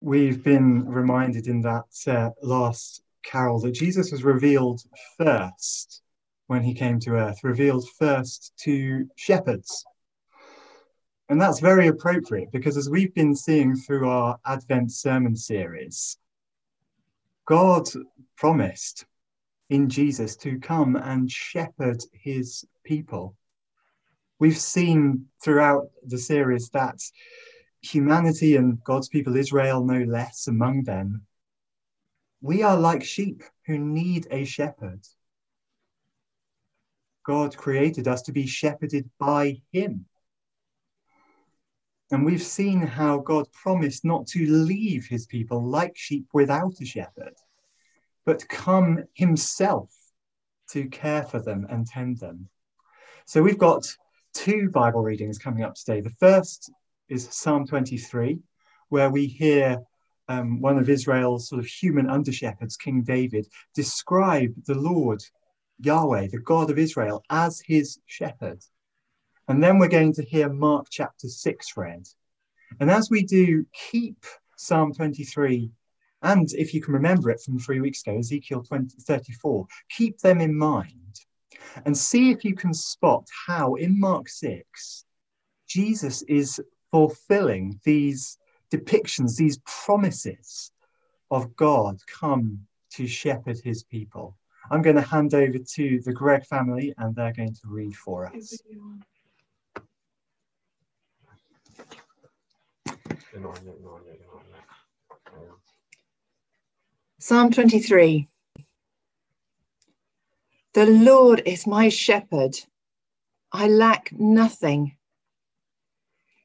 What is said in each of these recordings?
we've been reminded in that uh, last carol that Jesus was revealed first when he came to earth, revealed first to shepherds. And that's very appropriate because as we've been seeing through our Advent sermon series, God promised in Jesus to come and shepherd his people. We've seen throughout the series that humanity and God's people, Israel no less among them, we are like sheep who need a shepherd. God created us to be shepherded by him. And we've seen how God promised not to leave his people like sheep without a shepherd, but come himself to care for them and tend them. So we've got two Bible readings coming up today. The first is Psalm 23, where we hear um, one of Israel's sort of human under shepherds, King David, describe the Lord, Yahweh, the God of Israel, as his shepherd. And then we're going to hear Mark chapter 6 read. And as we do, keep Psalm 23, and if you can remember it from three weeks ago, Ezekiel 20, 34, keep them in mind and see if you can spot how in Mark 6, Jesus is fulfilling these depictions, these promises of God come to shepherd his people. I'm going to hand over to the Greg family and they're going to read for us. Psalm 23 The Lord is my shepherd, I lack nothing.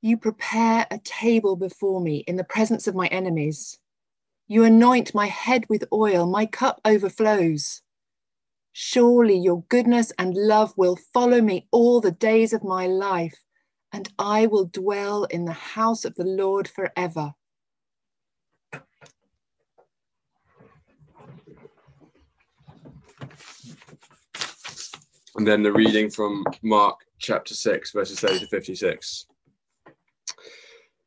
You prepare a table before me in the presence of my enemies. You anoint my head with oil, my cup overflows. Surely your goodness and love will follow me all the days of my life, and I will dwell in the house of the Lord forever. And then the reading from Mark chapter 6, verses 30 to 56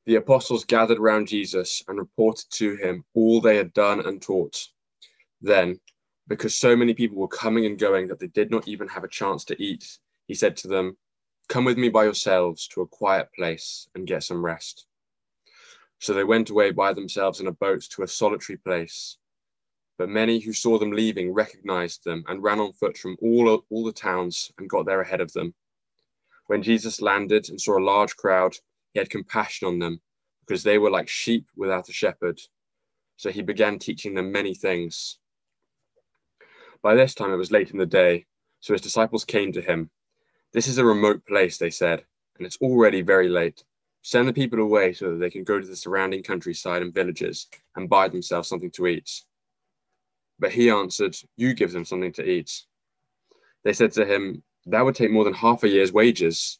the apostles gathered around Jesus and reported to him all they had done and taught. Then, because so many people were coming and going that they did not even have a chance to eat, he said to them, Come with me by yourselves to a quiet place and get some rest. So they went away by themselves in a boat to a solitary place. But many who saw them leaving recognized them and ran on foot from all, all the towns and got there ahead of them. When Jesus landed and saw a large crowd, he had compassion on them because they were like sheep without a shepherd. So he began teaching them many things. By this time it was late in the day, so his disciples came to him. This is a remote place, they said, and it's already very late. Send the people away so that they can go to the surrounding countryside and villages and buy themselves something to eat. But he answered, You give them something to eat. They said to him, That would take more than half a year's wages.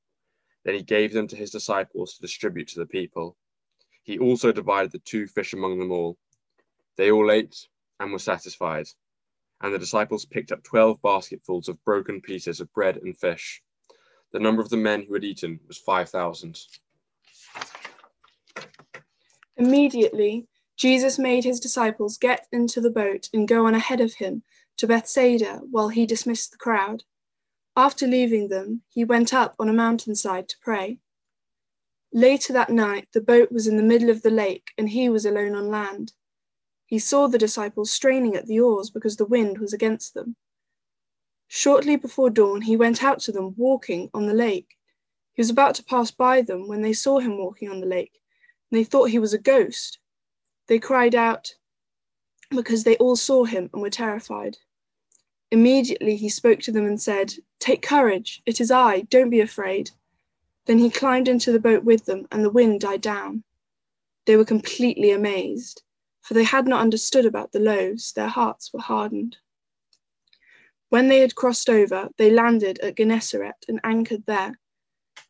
then he gave them to his disciples to distribute to the people. He also divided the two fish among them all. They all ate and were satisfied. And the disciples picked up 12 basketfuls of broken pieces of bread and fish. The number of the men who had eaten was 5,000. Immediately, Jesus made his disciples get into the boat and go on ahead of him to Bethsaida while he dismissed the crowd. After leaving them, he went up on a mountainside to pray. Later that night, the boat was in the middle of the lake and he was alone on land. he saw the disciples straining at the oars because the wind was against them. Shortly before dawn, he went out to them walking on the lake. He was about to pass by them when they saw him walking on the lake, and they thought he was a ghost. They cried out because they all saw him and were terrified. Immediately he spoke to them and said, Take courage, it is I, don't be afraid. Then he climbed into the boat with them, and the wind died down. They were completely amazed for they had not understood about the loaves, their hearts were hardened. When they had crossed over, they landed at Gennesaret and anchored there.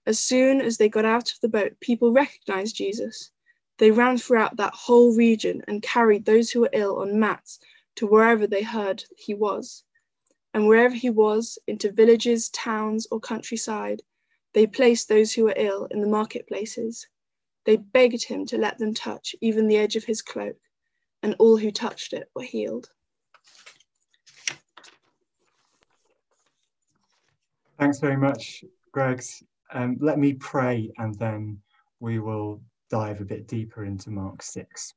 As soon as they got out of the boat, people recognized Jesus. They ran throughout that whole region and carried those who were ill on mats to wherever they heard he was. And wherever he was, into villages, towns, or countryside, they placed those who were ill in the marketplaces. They begged him to let them touch even the edge of his cloak and all who touched it were healed. Thanks very much, Gregs. Um, let me pray and then we will dive a bit deeper into Mark 6.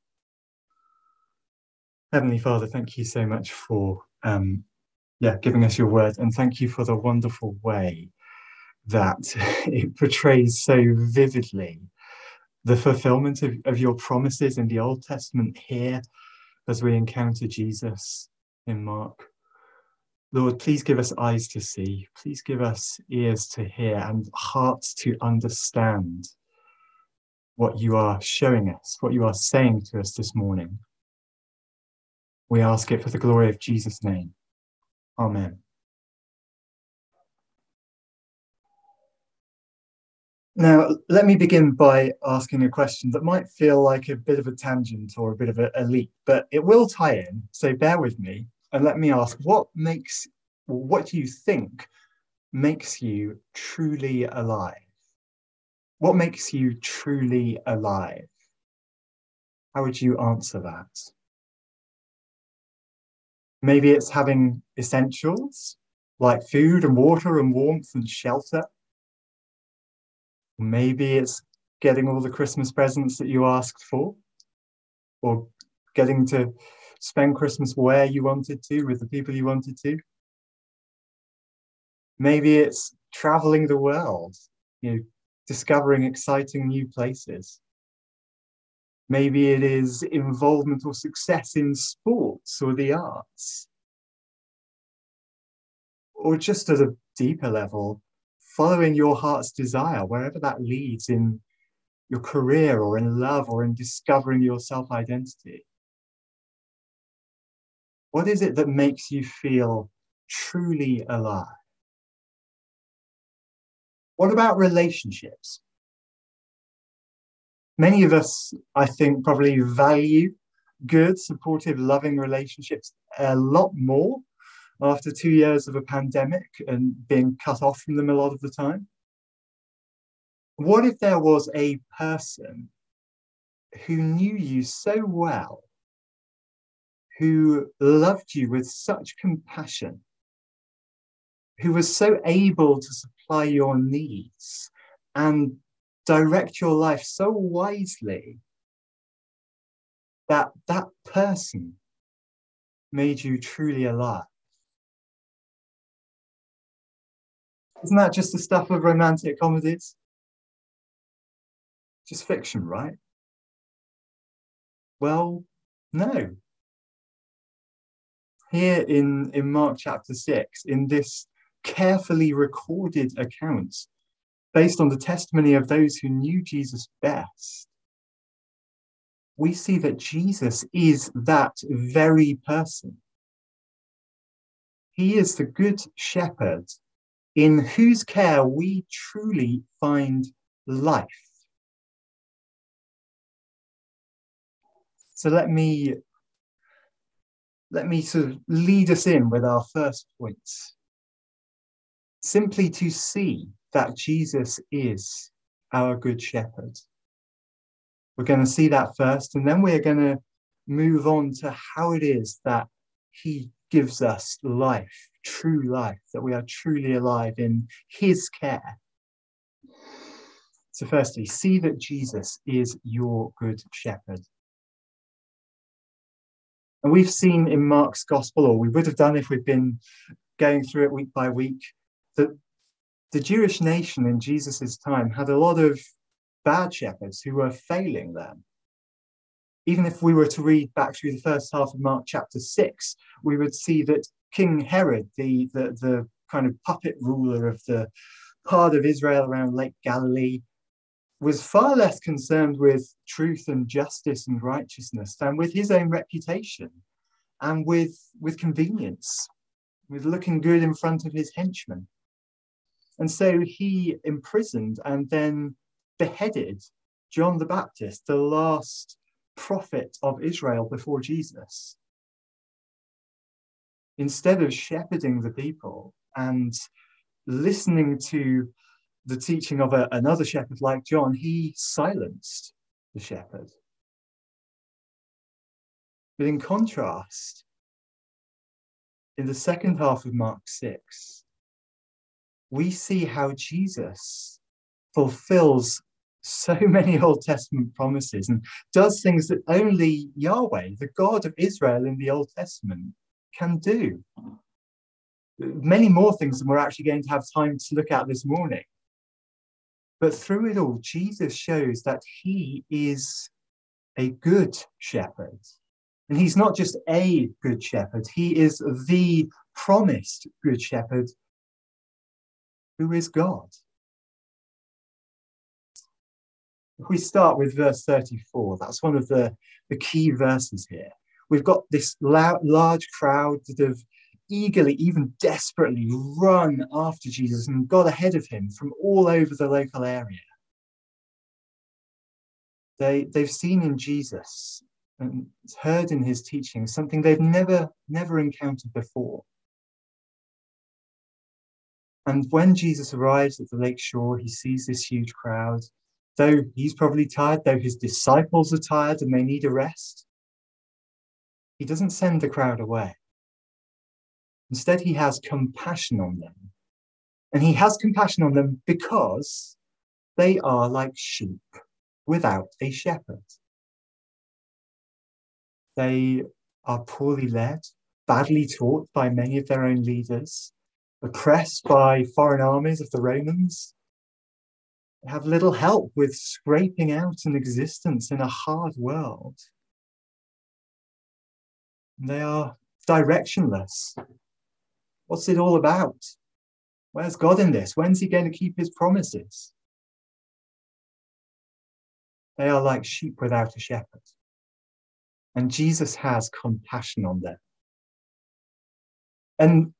Heavenly Father, thank you so much for um, yeah, giving us your word and thank you for the wonderful way that it portrays so vividly the fulfillment of, of your promises in the Old Testament here as we encounter Jesus in Mark. Lord, please give us eyes to see, please give us ears to hear, and hearts to understand what you are showing us, what you are saying to us this morning. We ask it for the glory of Jesus' name. Amen. Now, let me begin by asking a question that might feel like a bit of a tangent or a bit of a, a, leap, but it will tie in. So bear with me and let me ask what makes, what do you think makes you truly alive? What makes you truly alive? How would you answer that? Maybe it's having essentials like food and water and warmth and shelter Maybe it's getting all the Christmas presents that you asked for, or getting to spend Christmas where you wanted to with the people you wanted to. Maybe it's traveling the world, you know, discovering exciting new places. Maybe it is involvement or success in sports or the arts. Or just at a deeper level, following your heart's desire, wherever that leads in your career or in love or in discovering your self identity. What is it that makes you feel truly alive? What about relationships? Many of us, I think, probably value good, supportive, loving relationships a lot more after two years of a pandemic and being cut off from them a lot of the time? What if there was a person who knew you so well, who loved you with such compassion, who was so able to supply your needs and direct your life so wisely that that person made you truly alive? Isn't that just the stuff of romantic comedies? Just fiction, right? Well, no. Here in, in Mark chapter 6, in this carefully recorded account, based on the testimony of those who knew Jesus best, we see that Jesus is that very person. He is the good shepherd in whose care we truly find life. So let me let me sort of lead us in with our first point. Simply to see that Jesus is our good shepherd. We're going to see that first, and then we're going to move on to how it is that he gives us life true life, that we are truly alive in his care. So, firstly, see that Jesus is your good shepherd. And we've seen in Mark's gospel, or we would have done if we'd been going through it week by week, that the Jewish nation in Jesus' time had a lot of bad shepherds who were failing them. Even if we were to read back through the first half of Mark chapter 6, we would see that King Herod, the, the, the kind of puppet ruler of the part of Israel around Lake Galilee, was far less concerned with truth and justice and righteousness than with his own reputation and with, with convenience, with looking good in front of his henchmen. And so he imprisoned and then beheaded John the Baptist, the last prophet of Israel before Jesus. Instead of shepherding the people and listening to the teaching of a, another shepherd like John, he silenced the shepherd. But in contrast, in the second half of Mark 6, we see how Jesus fulfills so many Old Testament promises and does things that only Yahweh, the God of Israel in the Old Testament, can do. Many more things than we're actually going to have time to look at this morning. But through it all, Jesus shows that he is a good shepherd. And he's not just a good shepherd, he is the promised good shepherd who is God. If we start with verse 34, that's one of the, the key verses here. We've got this large crowd that have eagerly, even desperately run after Jesus and got ahead of him from all over the local area. They, they've seen in Jesus and heard in his teaching something they've never, never encountered before. And when Jesus arrives at the lake shore, he sees this huge crowd. Though he's probably tired, though his disciples are tired and they need a rest, he doesn't send the crowd away. Instead, he has compassion on them. And he has compassion on them because they are like sheep without a shepherd. They are poorly led, badly taught by many of their own leaders, oppressed by foreign armies of the Romans, have little help with scraping out an existence in a hard world. They are directionless What's it all about? Where's God in this? When's he going to keep his promises? They are like sheep without a shepherd. And Jesus has compassion on them. And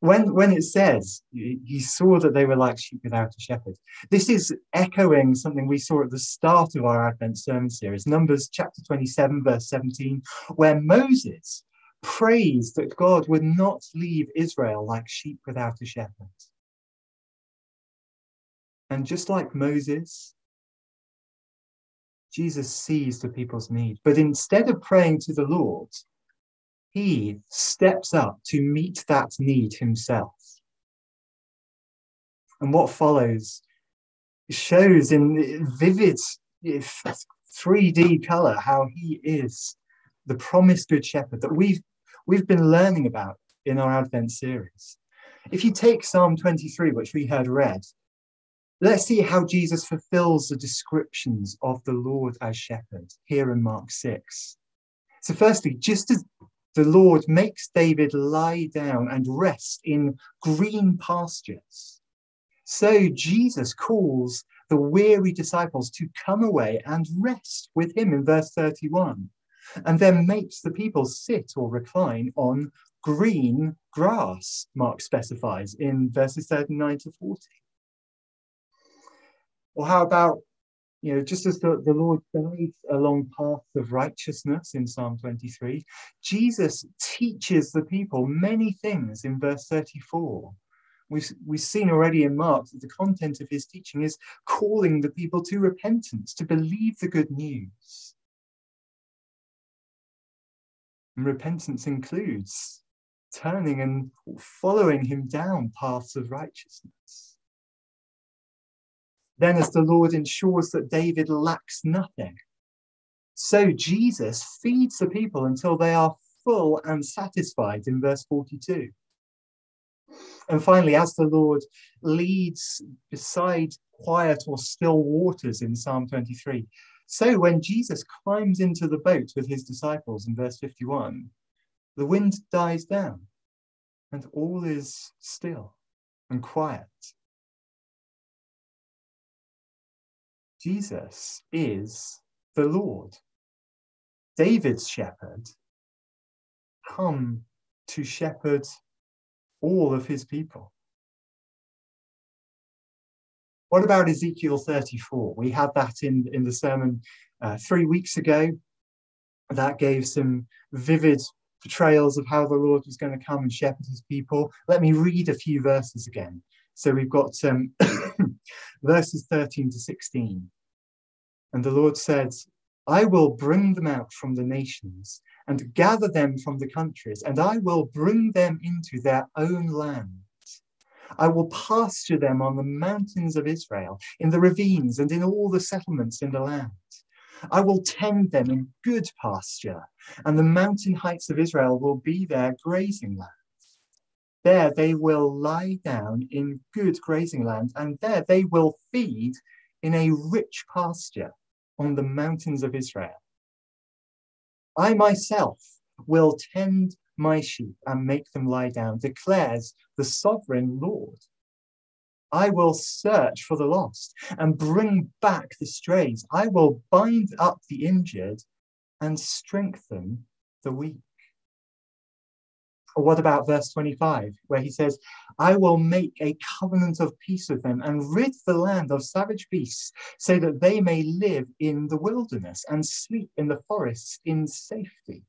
when, when it says he saw that they were like sheep without a shepherd, this is echoing something we saw at the start of our Advent sermon series, Numbers chapter 27, verse 17, where Moses prays that God would not leave Israel like sheep without a shepherd. And just like Moses, Jesus sees the people's need. But instead of praying to the Lord, he steps up to meet that need himself. And what follows shows in vivid 3D color how he is the promised good shepherd that we've we've been learning about in our Advent series. If you take Psalm 23, which we heard read, let's see how Jesus fulfills the descriptions of the Lord as shepherd here in Mark 6. So, firstly, just as the Lord makes David lie down and rest in green pastures, so Jesus calls the weary disciples to come away and rest with him in verse 31 and then makes the people sit or recline on green grass, Mark specifies in verses 39 to 40. Or how about, you know, just as the, the Lord guides along paths of righteousness in Psalm 23, Jesus teaches the people many things in verse 34. We've, we've seen already in Mark that the content of his teaching is calling the people to repentance, to believe the good news. And repentance includes turning and following him down paths of righteousness. Then, as the Lord ensures that David lacks nothing, so Jesus feeds the people until they are full and satisfied in verse 42. And finally, as the Lord leads beside quiet or still waters in Psalm 23, so when Jesus climbs into the boat with his disciples in verse 51, the wind dies down and all is still and quiet. Jesus is the Lord, David's shepherd, come to shepherd all of his people. What about Ezekiel 34? We had that in, in the sermon uh, three weeks ago. That gave some vivid portrayals of how the Lord was going to come and shepherd his people. Let me read a few verses again. So we've got um, verses 13 to 16. And the Lord said, I will bring them out from the nations and gather them from the countries, and I will bring them into their own land. I will pasture them on the mountains of Israel, in the ravines, and in all the settlements in the land. I will tend them in good pasture, and the mountain heights of Israel will be their grazing land. There they will lie down in good grazing land, and there they will feed in a rich pasture on the mountains of Israel. I myself will tend my sheep and make them lie down, declares the sovereign Lord. I will search for the lost and bring back the strays. I will bind up the injured and strengthen the weak. Or what about verse 25, where he says, I will make a covenant of peace with them and rid the land of savage beasts, so that they may live in the wilderness and sleep in the forests in safety.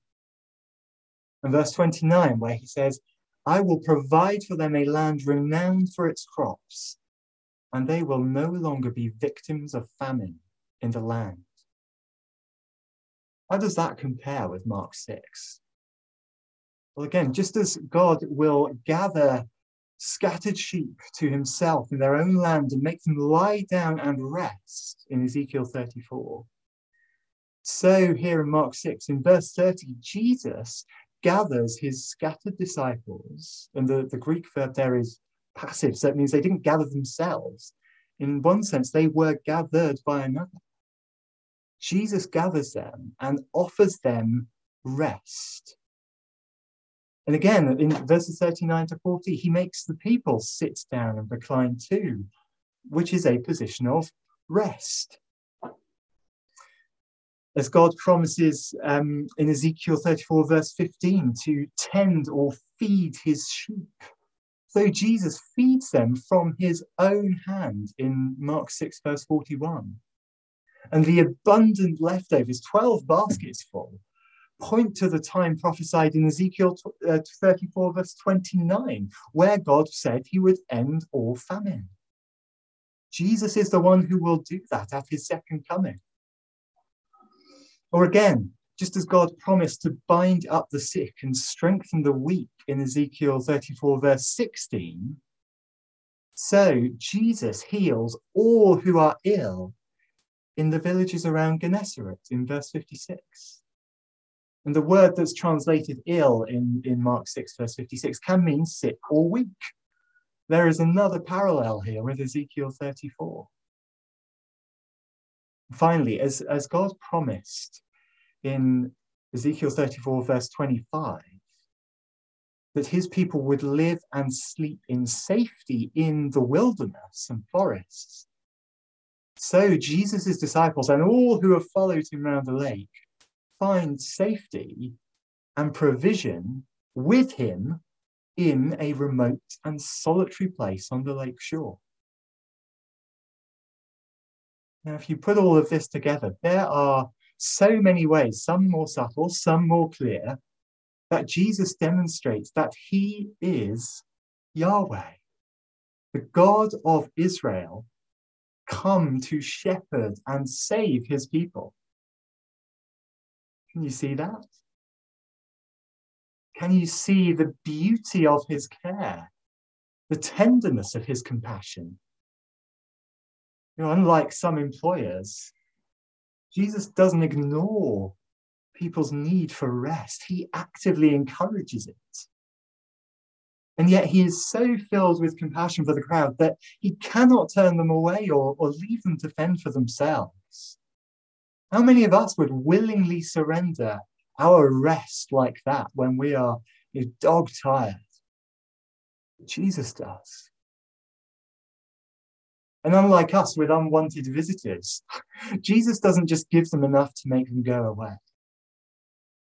And verse 29, where he says, I will provide for them a land renowned for its crops, and they will no longer be victims of famine in the land. How does that compare with Mark 6? Well, again, just as God will gather scattered sheep to himself in their own land and make them lie down and rest in Ezekiel 34. So, here in Mark 6, in verse 30, Jesus gathers his scattered disciples, and the, the Greek verb there is passive, so it means they didn't gather themselves. In one sense, they were gathered by another. Jesus gathers them and offers them rest. And again, in verses 39 to 40, he makes the people sit down and recline too, which is a position of rest. As God promises um, in Ezekiel 34, verse 15, to tend or feed his sheep. So Jesus feeds them from his own hand in Mark 6, verse 41. And the abundant leftovers, 12 baskets full, point to the time prophesied in Ezekiel uh, 34, verse 29, where God said he would end all famine. Jesus is the one who will do that at his second coming. Or again, just as God promised to bind up the sick and strengthen the weak in Ezekiel 34, verse 16, so Jesus heals all who are ill in the villages around Gennesaret in verse 56. And the word that's translated ill in, in Mark 6, verse 56, can mean sick or weak. There is another parallel here with Ezekiel 34. Finally, as, as God promised in Ezekiel 34, verse 25, that his people would live and sleep in safety in the wilderness and forests. So Jesus' disciples and all who have followed him around the lake find safety and provision with him in a remote and solitary place on the lake shore. Now, if you put all of this together, there are so many ways, some more subtle, some more clear, that Jesus demonstrates that he is Yahweh, the God of Israel, come to shepherd and save his people. Can you see that? Can you see the beauty of his care, the tenderness of his compassion? You know, unlike some employers, Jesus doesn't ignore people's need for rest. He actively encourages it. And yet he is so filled with compassion for the crowd that he cannot turn them away or, or leave them to fend for themselves. How many of us would willingly surrender our rest like that when we are dog tired? Jesus does. And unlike us with unwanted visitors, Jesus doesn't just give them enough to make them go away.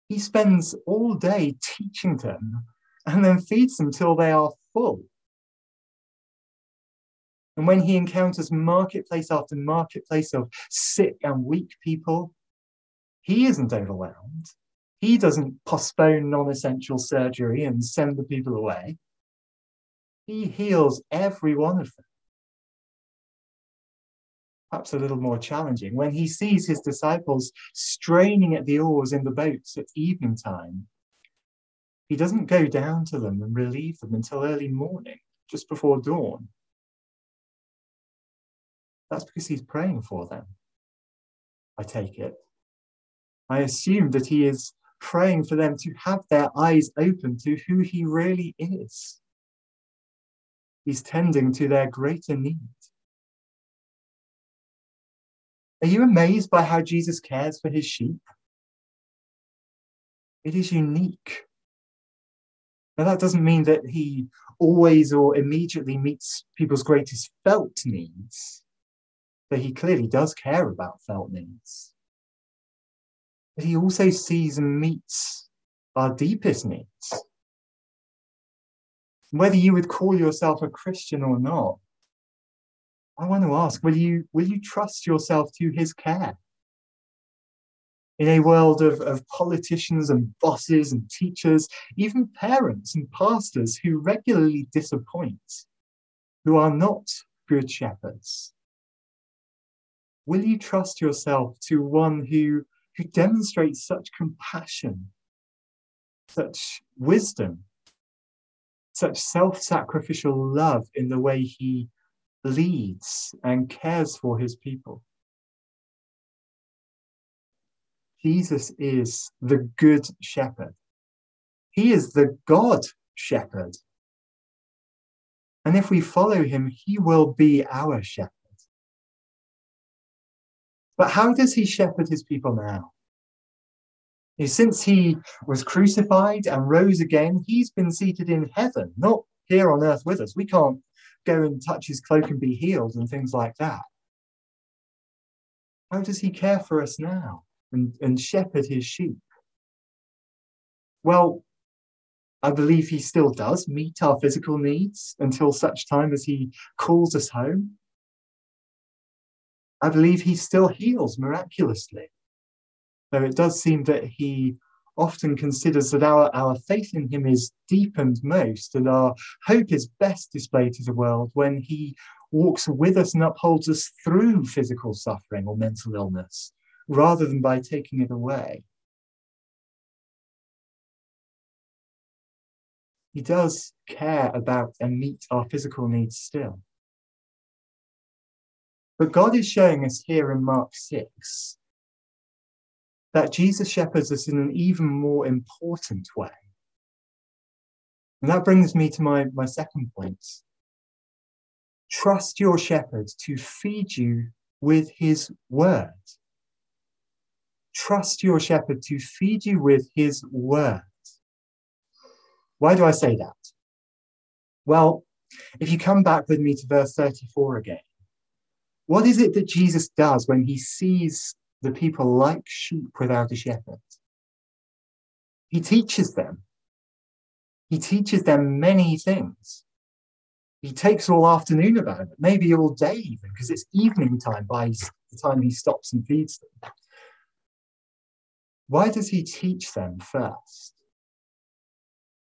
He spends all day teaching them and then feeds them till they are full. And when he encounters marketplace after marketplace of sick and weak people, he isn't overwhelmed. He doesn't postpone non essential surgery and send the people away. He heals every one of them. Perhaps a little more challenging when he sees his disciples straining at the oars in the boats at evening time he doesn't go down to them and relieve them until early morning, just before dawn. That's because he's praying for them. I take it. I assume that he is praying for them to have their eyes open to who he really is. He's tending to their greater need. Are you amazed by how Jesus cares for his sheep? It is unique. Now, that doesn't mean that he always or immediately meets people's greatest felt needs, but he clearly does care about felt needs. But he also sees and meets our deepest needs. Whether you would call yourself a Christian or not, I want to ask will you, will you trust yourself to his care? in a world of, of politicians and bosses and teachers, even parents and pastors who regularly disappoint, who are not good shepherds? Will you trust yourself to one who, who demonstrates such compassion, such wisdom, such self sacrificial love in the way he leads and cares for his people? Jesus is the good shepherd. He is the God shepherd. And if we follow him, he will be our shepherd. But how does he shepherd his people now? Since he was crucified and rose again, he's been seated in heaven, not here on earth with us. We can't go and touch his cloak and be healed and things like that. How does he care for us now? and, and shepherd his sheep? Well, I believe he still does meet our physical needs until such time as he calls us home. I believe he still heals miraculously, though it does seem that he often considers that our, our faith in him is deepened most and our hope is best displayed to the world when he walks with us and upholds us through physical suffering or mental illness rather than by taking it away. He does care about and meet our physical needs still. But God is showing us here in Mark 6 that Jesus shepherds us in an even more important way. And that brings me to my, my second point. Trust your shepherd to feed you with his word. Trust your shepherd to feed you with his word. Why do I say that? Well, if you come back with me to verse 34 again, what is it that Jesus does when he sees the people like sheep without a shepherd? He teaches them. He teaches them many things. He takes all afternoon about it, maybe all day even, because it's evening time by the time he stops and feeds them. Why does he teach them first?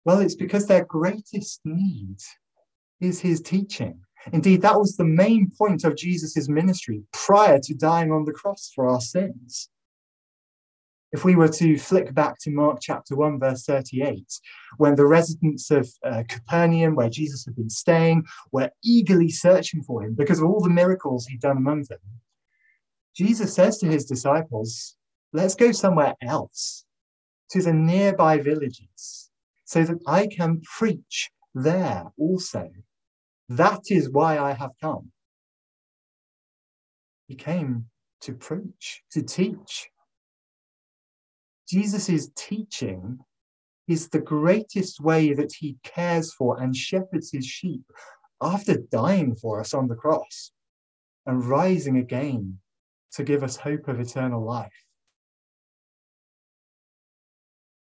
Well, it's because their greatest need is his teaching. Indeed, that was the main point of Jesus' ministry prior to dying on the cross for our sins. If we were to flick back to Mark chapter 1, verse 38, when the residents of uh, Capernaum, where Jesus had been staying, were eagerly searching for him because of all the miracles he'd done among them, Jesus says to his disciples, let's go somewhere else to the nearby villages so that I can preach there also. That is why I have come. He came to preach, to teach. Jesus' teaching is the greatest way that he cares for and shepherds his sheep after dying for us on the cross and rising again to give us hope of eternal life.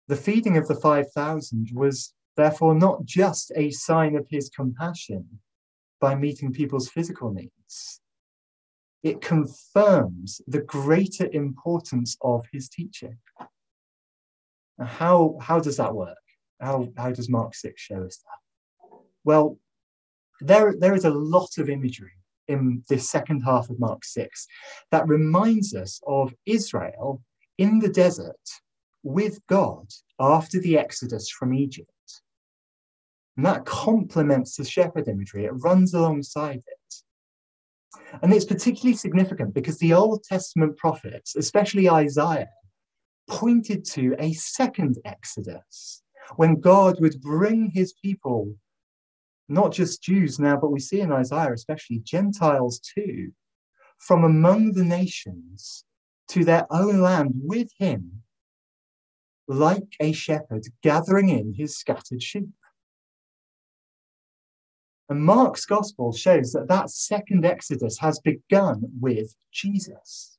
The feeding of the 5,000 was therefore not just a sign of his compassion by meeting people's physical needs, it confirms the greater importance of his teaching. How, how does that work? How, how does Mark 6 show us that? Well, there, there is a lot of imagery in this second half of Mark 6 that reminds us of Israel in the desert with God after the exodus from Egypt. And that complements the shepherd imagery, it runs alongside it. And it's particularly significant because the Old Testament prophets, especially Isaiah, pointed to a second exodus when God would bring his people, not just Jews now, but we see in Isaiah especially Gentiles too, from among the nations to their own land with him like a shepherd gathering in his scattered sheep. And Mark's gospel shows that that second Exodus has begun with Jesus.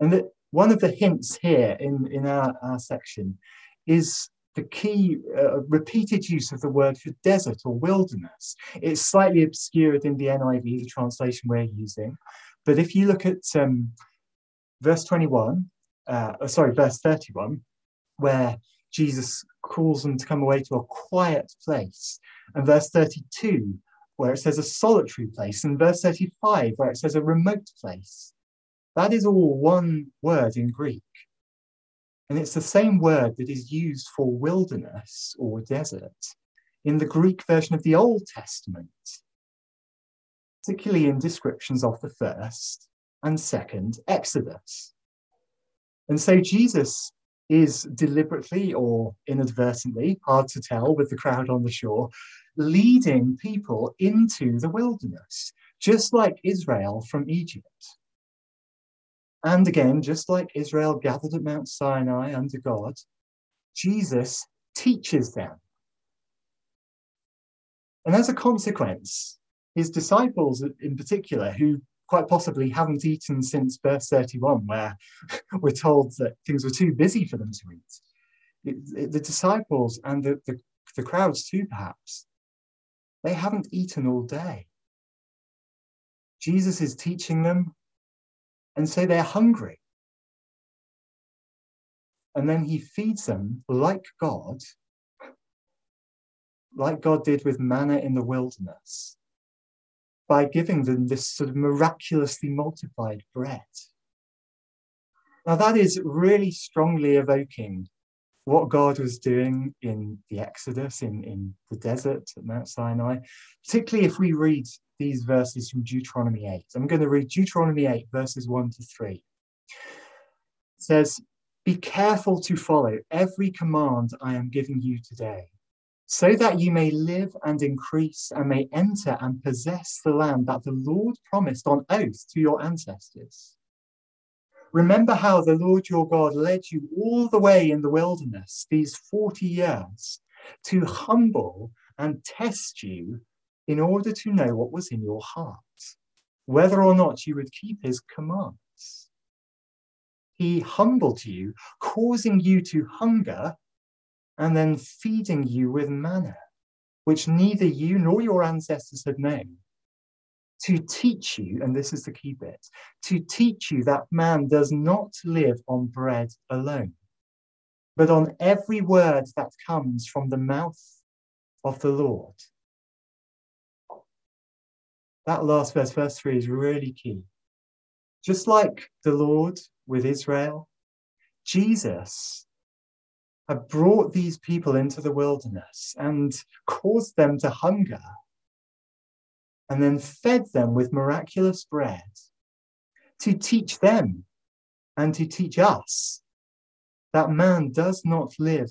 And that one of the hints here in, in our, our section is the key uh, repeated use of the word for desert or wilderness. It's slightly obscured in the NIV, the translation we're using. But if you look at um, verse 21, uh, sorry, verse 31, where Jesus calls them to come away to a quiet place, and verse 32, where it says a solitary place, and verse 35, where it says a remote place. That is all one word in Greek. And it's the same word that is used for wilderness or desert in the Greek version of the Old Testament, particularly in descriptions of the first and second Exodus. And so Jesus is deliberately or inadvertently, hard to tell with the crowd on the shore, leading people into the wilderness, just like Israel from Egypt. And again, just like Israel gathered at Mount Sinai under God, Jesus teaches them. And as a consequence, his disciples in particular, who quite possibly haven't eaten since birth 31, where we're told that things were too busy for them to eat. It, it, the disciples and the, the, the crowds, too, perhaps, they haven't eaten all day. Jesus is teaching them, and so they're hungry. And then he feeds them like God, like God did with manna in the wilderness by giving them this sort of miraculously multiplied bread. Now, that is really strongly evoking what God was doing in the Exodus, in, in the desert at Mount Sinai, particularly if we read these verses from Deuteronomy 8. I'm going to read Deuteronomy 8, verses 1 to 3. It says, Be careful to follow every command I am giving you today so that you may live and increase and may enter and possess the land that the Lord promised on oath to your ancestors. Remember how the Lord your God led you all the way in the wilderness these 40 years to humble and test you in order to know what was in your heart, whether or not you would keep his commands. He humbled you, causing you to hunger and then feeding you with manna, which neither you nor your ancestors had known, to teach you, and this is the key bit, to teach you that man does not live on bread alone, but on every word that comes from the mouth of the Lord. That last verse, verse 3, is really key. Just like the Lord with Israel, Jesus have brought these people into the wilderness and caused them to hunger, and then fed them with miraculous bread to teach them and to teach us that man does not live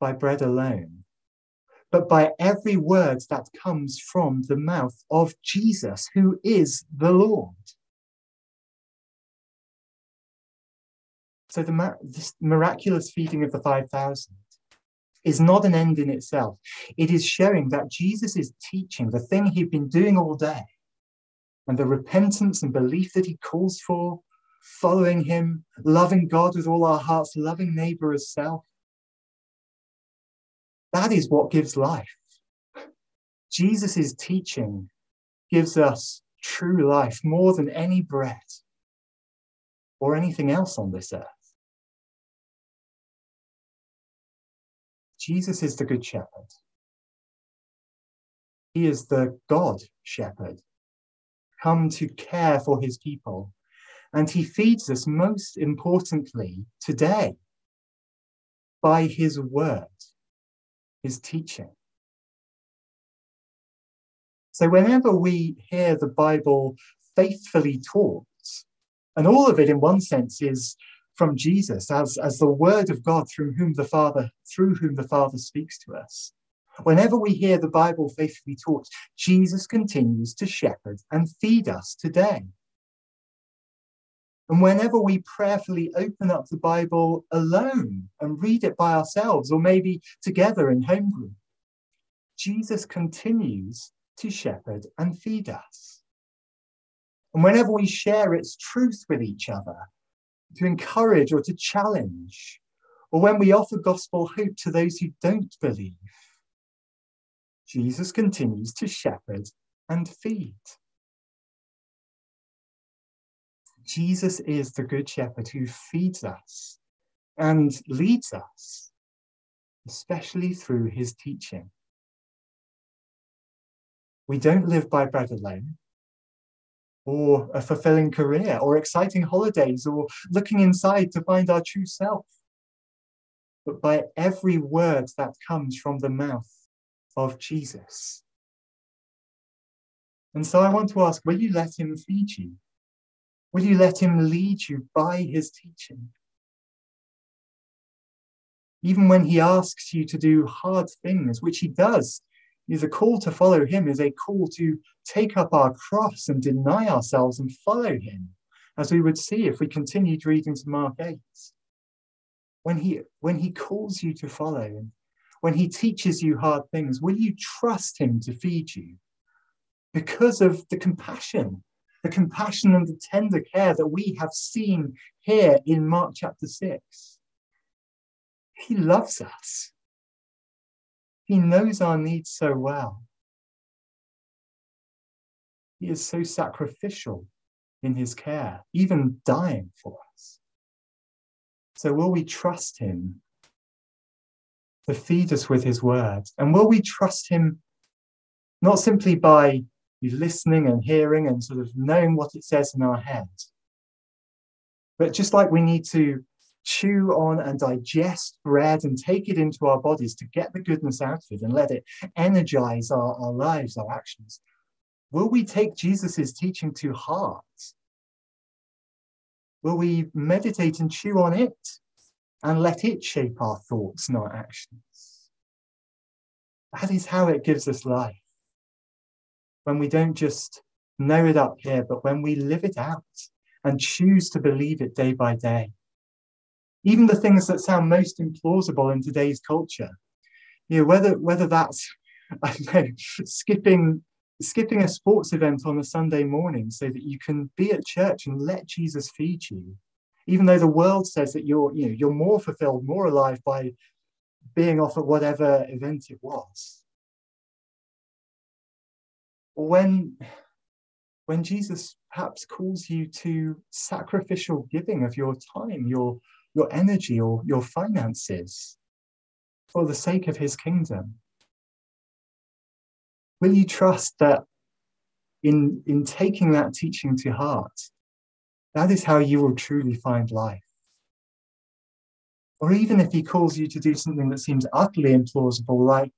by bread alone, but by every word that comes from the mouth of Jesus, who is the Lord. So the this miraculous feeding of the 5,000 is not an end in itself. It is showing that Jesus is teaching the thing he'd been doing all day and the repentance and belief that he calls for, following him, loving God with all our hearts, loving neighbor as self. That is what gives life. Jesus' teaching gives us true life more than any bread or anything else on this earth. Jesus is the Good Shepherd. He is the God Shepherd, come to care for his people. And he feeds us most importantly today by his word, his teaching. So, whenever we hear the Bible faithfully taught, and all of it in one sense is from Jesus as, as the word of God through whom the Father, through whom the Father speaks to us. Whenever we hear the Bible faithfully taught, Jesus continues to shepherd and feed us today. And whenever we prayerfully open up the Bible alone and read it by ourselves, or maybe together in home group, Jesus continues to shepherd and feed us. And whenever we share its truth with each other, to encourage or to challenge, or when we offer gospel hope to those who don't believe, Jesus continues to shepherd and feed. Jesus is the Good Shepherd who feeds us and leads us, especially through his teaching. We don't live by bread alone, or a fulfilling career, or exciting holidays, or looking inside to find our true self, but by every word that comes from the mouth of Jesus. And so I want to ask will you let him feed you? Will you let him lead you by his teaching? Even when he asks you to do hard things, which he does is a call to follow him, is a call to take up our cross and deny ourselves and follow him, as we would see if we continued reading to Mark 8. When he, when he calls you to follow, him, when he teaches you hard things, will you trust him to feed you? Because of the compassion, the compassion and the tender care that we have seen here in Mark chapter 6. He loves us. He knows our needs so well. He is so sacrificial in his care, even dying for us. So, will we trust him to feed us with his word? And will we trust him not simply by listening and hearing and sort of knowing what it says in our head, but just like we need to chew on and digest bread and take it into our bodies to get the goodness out of it and let it energize our, our lives, our actions, will we take Jesus' teaching to heart? Will we meditate and chew on it and let it shape our thoughts and our actions? That is how it gives us life. When we don't just know it up here, but when we live it out and choose to believe it day by day even the things that sound most implausible in today's culture. You know, whether whether that's know, skipping skipping a sports event on a Sunday morning so that you can be at church and let Jesus feed you, even though the world says that you're you know you're more fulfilled, more alive by being off at whatever event it was. When when Jesus perhaps calls you to sacrificial giving of your time, your your energy or your finances for the sake of his kingdom? Will you trust that in, in taking that teaching to heart, that is how you will truly find life? Or even if he calls you to do something that seems utterly implausible, like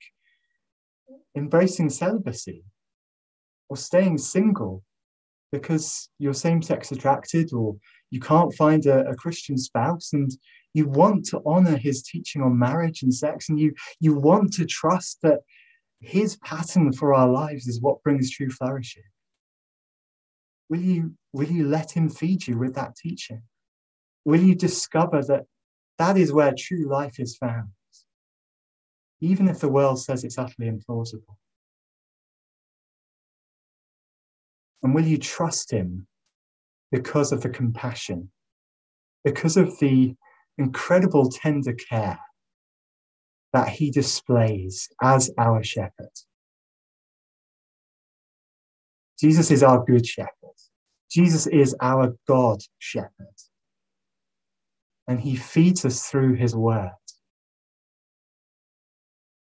embracing celibacy or staying single because you're same sex attracted or you can't find a, a Christian spouse and You want to honor his teaching on marriage and sex, and you, you want to trust that his pattern for our lives is what brings true flourishing. Will you, will you let him feed you with that teaching? Will you discover that that is where true life is found? Even if the world says it's utterly implausible. And will you trust him because of the compassion, because of the incredible tender care that he displays as our shepherd? Jesus is our good shepherd. Jesus is our God shepherd. And he feeds us through his word.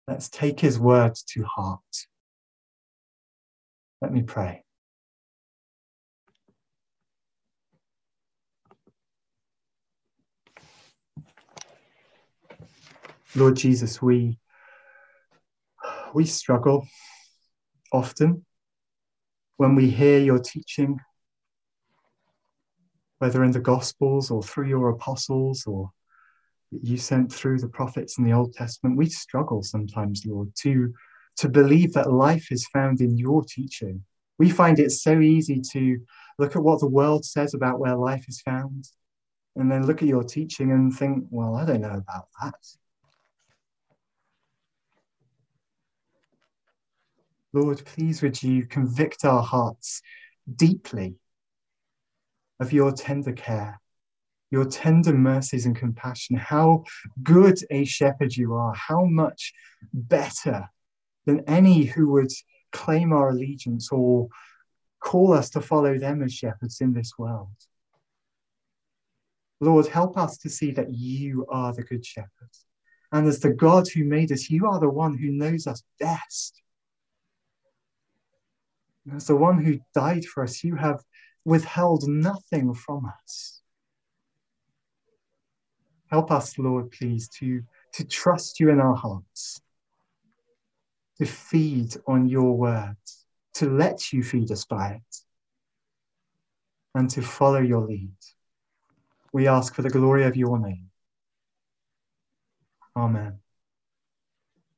Let's take his word to heart. Let me pray. Lord Jesus, we we struggle often when we hear your teaching, whether in the Gospels or through your apostles or you sent through the prophets in the Old Testament, we struggle sometimes, Lord, to, to believe that life is found in your teaching. We find it so easy to look at what the world says about where life is found and then look at your teaching and think, well, I don't know about that. Lord, please would you convict our hearts deeply of your tender care, your tender mercies and compassion, how good a shepherd you are, how much better than any who would claim our allegiance or call us to follow them as shepherds in this world. Lord, help us to see that you are the good shepherd. And as the God who made us, you are the one who knows us best. As the one who died for us, you have withheld nothing from us. Help us, Lord, please, to, to trust you in our hearts, to feed on your words, to let you feed us by it, and to follow your lead. We ask for the glory of your name. Amen.